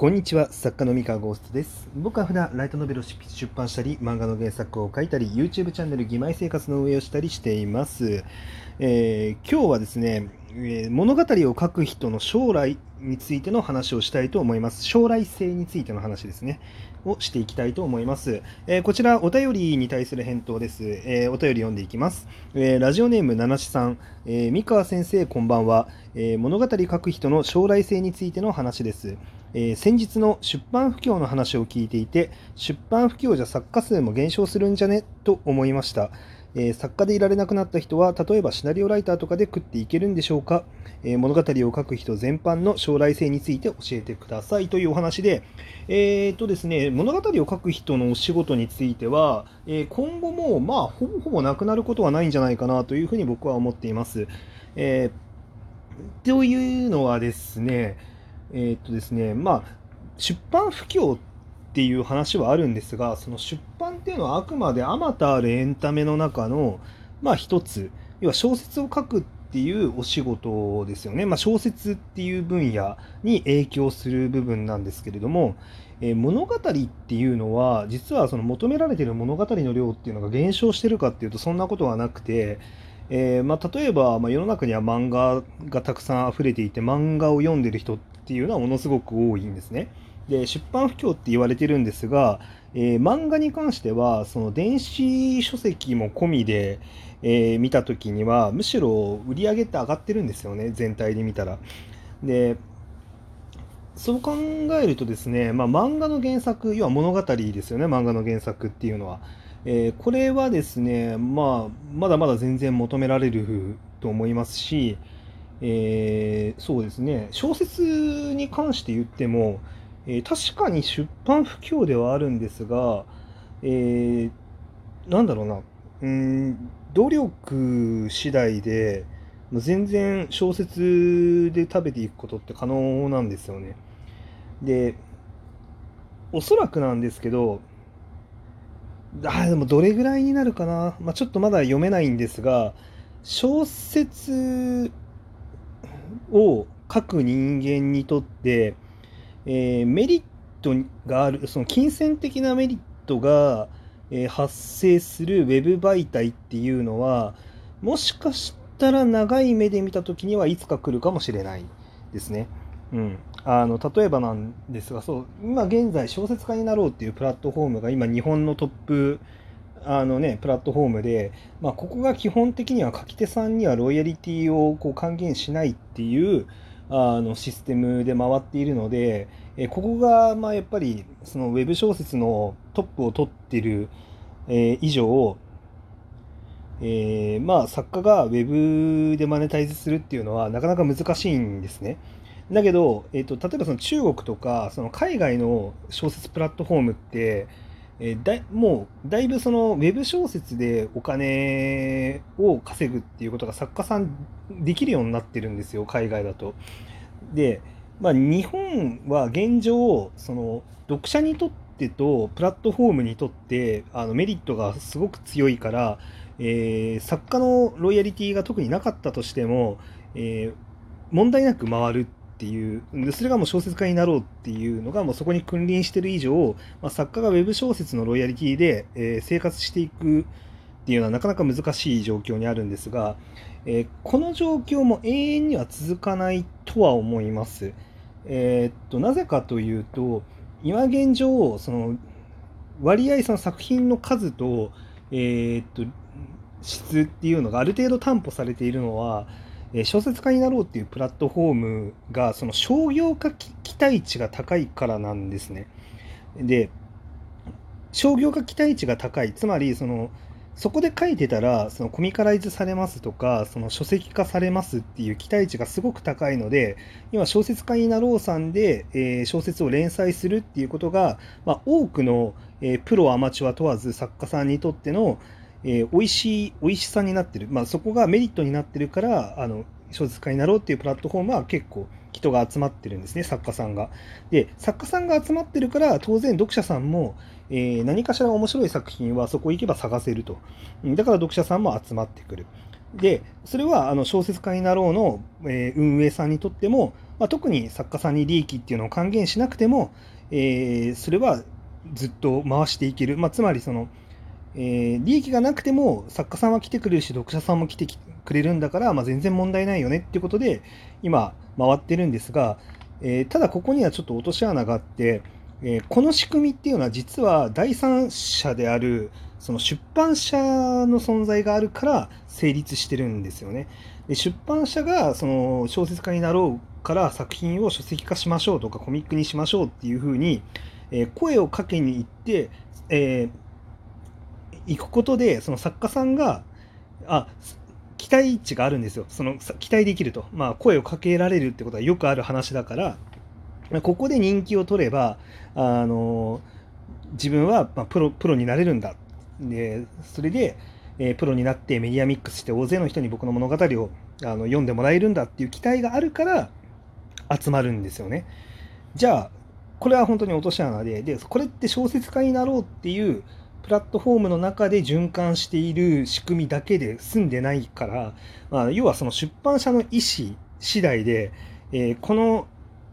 こんにちは、作家の三河ゴーストです。僕は普段ライトノベルを出版したり、漫画の原作を書いたり、YouTube チャンネル、義妹生活の運営をしたりしています。えー今日はですね、えー物語を書く人の将来についての話をしたいと思います。将来性についての話ですね。をしていきたいと思います。えーこちら、お便りに対する返答です。えお便り読んでいきます。えラジオネーム七七さん、えー三河先生、こんばんは、え物語書く人の将来性についての話です。えー先日の出版不況の話を聞いていて出版不況じゃ作家数も減少するんじゃね？と思いました、えー作家でいられなくなった人は例えばシナリオライターとかで食っていけるんでしょうか、えー物語を書く人全般の将来性について教えてください。というお話でえーとですね物語を書く人のお仕事については、え今後もまあほぼほぼなくなることはないんじゃないかなというふうに僕は思っています、えというのはですね、えーっとですね、まあ、出版不況っていう話はあるんですが、その出版っていうのはあくまであまたあるエンタメの中の、まあ一つ、要は小説を書くっていうお仕事ですよね。まあ小説っていう分野に影響する部分なんですけれども、えー物語っていうのは、実はその求められてる物語の量っていうのが減少してるかっていうと、そんなことはなくて、えーまあ、例えば、まあ、世の中には漫画がたくさん溢れていて漫画を読んでる人ってていうのはものすごく多いんですね。で出版不況って言われてるんですが、えー漫画に関してはその電子書籍も込みで、えー見た時にはむしろ売り上げって上がってるんですよね全体で見たら。でそう考えるとですね、まあ、漫画の原作要は物語ですよね漫画の原作っていうのは。えーこれはですね、まあ、まだまだ全然求められると思いますし、えーそうですね、小説に関して言っても、えー確かに出版不況ではあるんですが、えーなんだろうな、うん、努力次第で、全然小説で食べていくことって可能なんですよね。で、おそらくなんですけど、あでもどれぐらいになるかな、まあ、ちょっとまだ読めないんですが小説を書く人間にとって、えーメリットがあるその金銭的なメリットが、えー発生するウェブ媒体っていうのはもしかしたら長い目で見た時にはいつか来るかもしれないですね。うん、あの例えばなんですがそう今現在小説家になろうっていうプラットフォームが今日本のトップあの、ね、プラットフォームで、まあ、ここが基本的には書き手さんにはロイヤリティをこう還元しないっていうあのシステムで回っているのでえここがまあやっぱりそのウェブ小説のトップを取ってる、え以上えーまあ作家がウェブでマネタイズするっていうのはなかなか難しいんですね。だけど、えー、と例えばその中国とかその海外の小説プラットフォームって、えーだもうだいぶそのウェブ小説でお金を稼ぐっていうことが作家さんできるようになってるんですよ海外だと。で、まあ、日本は現状その読者にとってとプラットフォームにとってあのメリットがすごく強いから、えー作家のロイヤリティが特になかったとしても、えー問題なく回るっていうでそれがもう小説家になろうっていうのがもうそこに君臨してる以上、まあ、作家がウェブ小説のロイヤリティで、えー生活していくっていうのはなかなか難しい状況にあるんですが、えーこの状況も永遠には続かないとは思います。えーっとなぜかというと今現状その割合その作品の数と,、えーっと質っていうのがある程度担保されているのは、え小説家になろうっていうプラットフォームがその商業化期期待値が高いからなんですね。で商業化期待値が高いつまりそのそこで書いてたらそのコミカライズされますとかその書籍化されますっていう期待値がすごく高いので今小説家になろうさんで、えー小説を連載するっていうことが、まあ、多くの、えープロアマチュア問わず作家さんにとっての、えー美味しい美味しさになってる、まあ、そこがメリットになってるからあの小説家になろうっていうプラットフォームは結構人が集まってるんですね作家さんが。で作家さんが集まってるから当然読者さんも、えー何かしら面白い作品はそこ行けば探せると。だから読者さんも集まってくる。でそれはあの小説家になろうの、えー運営さんにとってもまあ、特に作家さんに利益っていうのを還元しなくても、えー、それはずっと回していける、まあ、つまりその、えー、利益がなくても作家さんは来てくれるし読者さんも来てくれるんだから、まあ、全然問題ないよねっていうことで今回ってるんですが、えー、ただここにはちょっと落とし穴があって、えー、この仕組みっていうのは実は第三者であるその出版社の存在があるから成立してるんですよね。で出版社がその小説家になろうから作品を書籍化しましょうとかコミックにしましょうっていうふうに、え、声をかけに行って、えー、行くことでその作家さんがあ期待値があるんですよ。その期待できると、まあ、声をかけられるってことはよくある話だから。ここで人気を取ればあの自分はまプロプロになれるんだ。でそれで、えー、プロになってメディアミックスして大勢の人に僕の物語をあの読んでもらえるんだっていう期待があるから集まるんですよね。じゃあこれは本当に落とし穴ででこれって小説家になろうっていうプラットフォームの中で循環している仕組みだけで済んでないから、まあ、要はその出版社の意思次第で、えー、この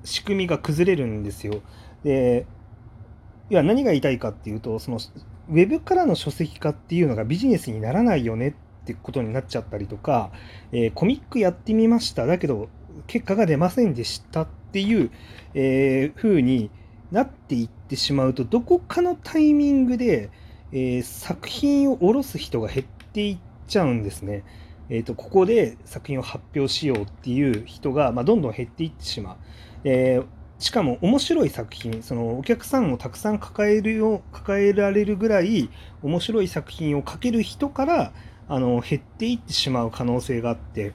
仕組みが崩れるんですよ。でいや何が言いたいかっていうとそのウェブからの書籍化っていうのがビジネスにならないよねってことになっちゃったりとか、えー、コミックやってみました。だけど、結果が出ませんでしたっていう、えー、風になっていってしまうと、どこかのタイミングで、えー、作品を下ろす人が減っていっちゃうんですね。えーと、ここで作品を発表しようっていう人が、まあ、どんどん減っていってしまう。えー、しかも面白い作品、そのお客さんをたくさん抱えるよ抱えられるぐらい面白い作品を書ける人からあの減っていってしまう可能性があって、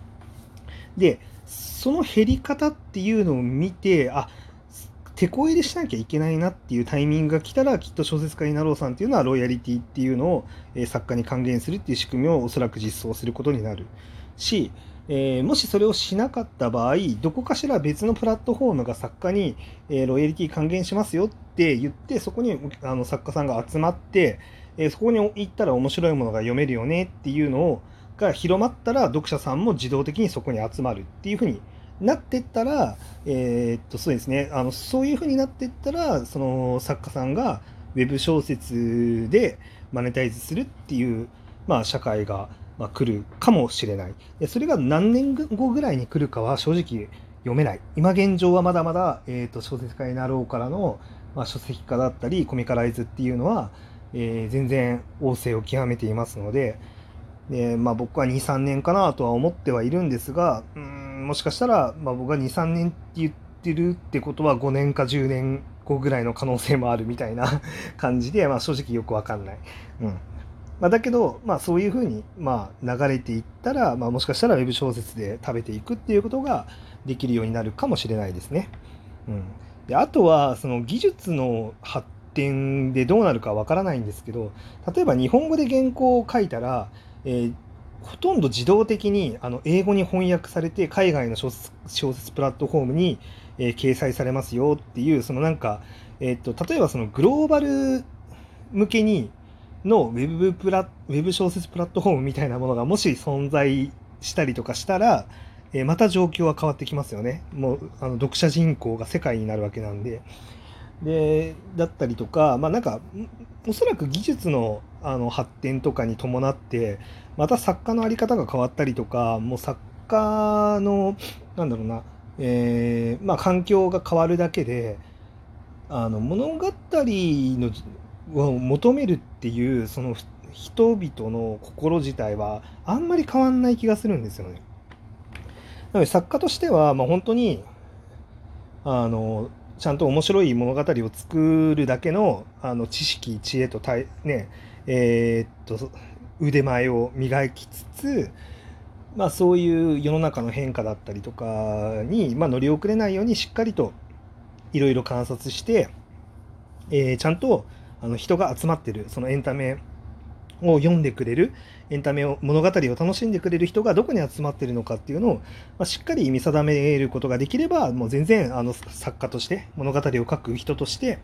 で、その減り方っていうのを見て、あ手こ入れしなきゃいけないなっていうタイミングが来たら、きっと小説家になろうさんっていうのは、ロイヤリティっていうのを、え作家に還元するっていう仕組みをおそらく実装することになる。し、えー、もしそれをしなかった場合、どこかしら別のプラットフォームが作家に、え、ロイヤリティ還元しますよって言って、そこにあの作家さんが集まって、えー、そこに行ったら面白いものが読めるよねっていうのをが広まったら、読者さんも自動的にそこに集まるっていうふうになってったら、えー、っとそうですねあの、そういうふうになってったら、その作家さんがウェブ小説でマネタイズするっていう、まあ、社会がまあ、来るかもしれない。でそれが何年後ぐらいに来るかは正直読めない。今現状はまだまだ、えーと、小説家になろうからの、まあ、書籍化だったりコミカライズっていうのは、えー、全然旺盛を極めていますので、でまあ、僕は2、3年かなとは思ってはいるんですが、うんもしかしたら、まあ、僕が2、3年って言ってるってことは5年か10年後ぐらいの可能性もあるみたいな 感じで、まあ、正直よくわかんない。うんまあ、だけど、まあ、そういうふうに、まあ、流れていったら、まあ、もしかしたらウェブ小説で食べていくっていうことができるようになるかもしれないですね。うん、であとはその技術の発展でどうなるかわからないんですけど例えば日本語で原稿を書いたら、えー、ほとんど自動的にあの英語に翻訳されて海外の小説小説プラットフォームに、えー、掲載されますよっていうそのなんか、えーと例えばそのグローバル向けにのウェブプラウェブ小説プラットフォームみたいなものがもし存在したりとかしたら、えー、また状況は変わってきますよね。もうあの読者人口が世界になるわけなんで。でだったりとか、まあ、なんかおそらく技術のあの発展とかに伴ってまた作家の在り方が変わったりとかもう作家のなんだろうな、えーまあ、環境が変わるだけであの物語のを求めるっていうその人々の心自体はあんまり変わんない気がするんですよね。なので作家としては、まあ、本当にあのちゃんと面白い物語を作るだけのあの知識知恵とねえー、っと腕前を磨きつつ、まあ、そういう世の中の変化だったりとかに、まあ、乗り遅れないようにしっかりといろいろ観察して、えー、ちゃんとあの人が集まってるそのエンタメを読んでくれるエンタメを物語を楽しんでくれる人がどこに集まってるのかっていうのを、まあ、しっかり見定めることができればもう全然あの作家として物語を書く人として、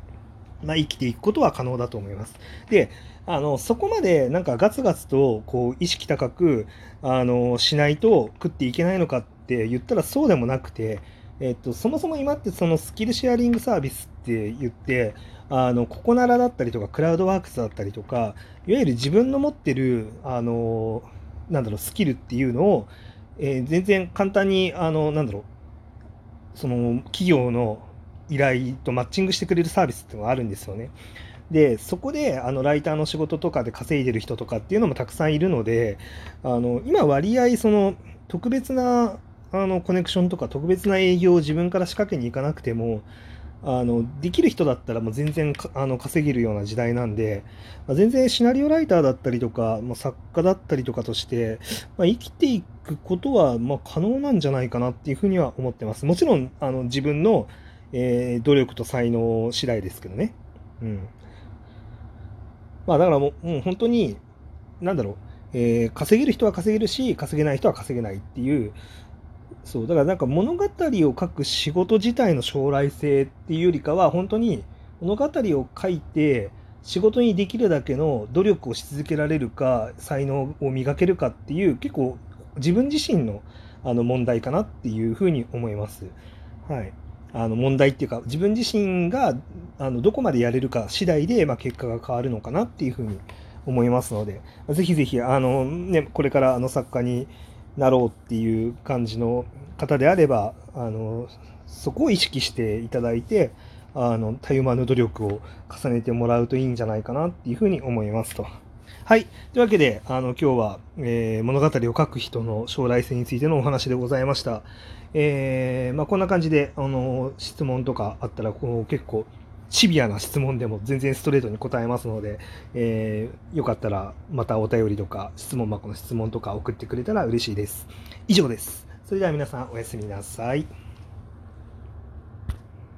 まあ、生きていくことは可能だと思います。であのそこまでなんかガツガツとこう意識高くあのしないと食っていけないのかって言ったらそうでもなくてえっと、そもそも今ってそのスキルシェアリングサービスって言って、あの、ココナラだったりとか、クラウドワークスだったりとか、いわゆる自分の持ってる、あの、なんだろう、スキルっていうのを、えー、全然簡単に、あの、なんだろう、その、企業の依頼とマッチングしてくれるサービスっていうのがあるんですよね。で、そこで、あの、ライターの仕事とかで稼いでる人とかっていうのもたくさんいるので、あの、今割合、その、特別なあのコネクションとか特別な営業を自分から仕掛けに行かなくてもあのできる人だったらもう全然あの稼げるような時代なんで、まあ、全然シナリオライターだったりとか、まあ、作家だったりとかとして、まあ、生きていくことはま可能なんじゃないかなっていうふうには思ってます。もちろんあの自分の、えー、努力と才能次第ですけどね。うん。まあだからもうもう本当に、なんだろう、えー、稼げる人は稼げるし、稼げない人は稼げないっていう、そう、だからなんか物語を書く仕事自体の将来性っていうよりかは、本当に物語を書いて、仕事にできるだけの努力をし続けられるか、才能を磨けるかっていう、結構自分自身のあの問題かなっていうふうに思います。はい。あの問題っていうか、自分自身があのどこまでやれるか次第で、まあ、結果が変わるのかなっていうふうに思いますので、ぜひぜひ、あのね、これからあの作家になろうっていう感じの方であれば、あの、そこを意識していただいて、あの、たゆまぬ努力を重ねてもらうといいんじゃないかなっていうふうに思いますと。はい。というわけで、あの、今日は、えー、物語を書く人の将来性についてのお話でございました。えー、まあ、こんな感じで、あの、質問とかあったら、こう結構、シビアな質問でも全然ストレートに答えますので、えー、よかったらまたお便りとか質問箱の質問とか送ってくれたら嬉しいです。以上です。それでは皆さんおやすみなさい。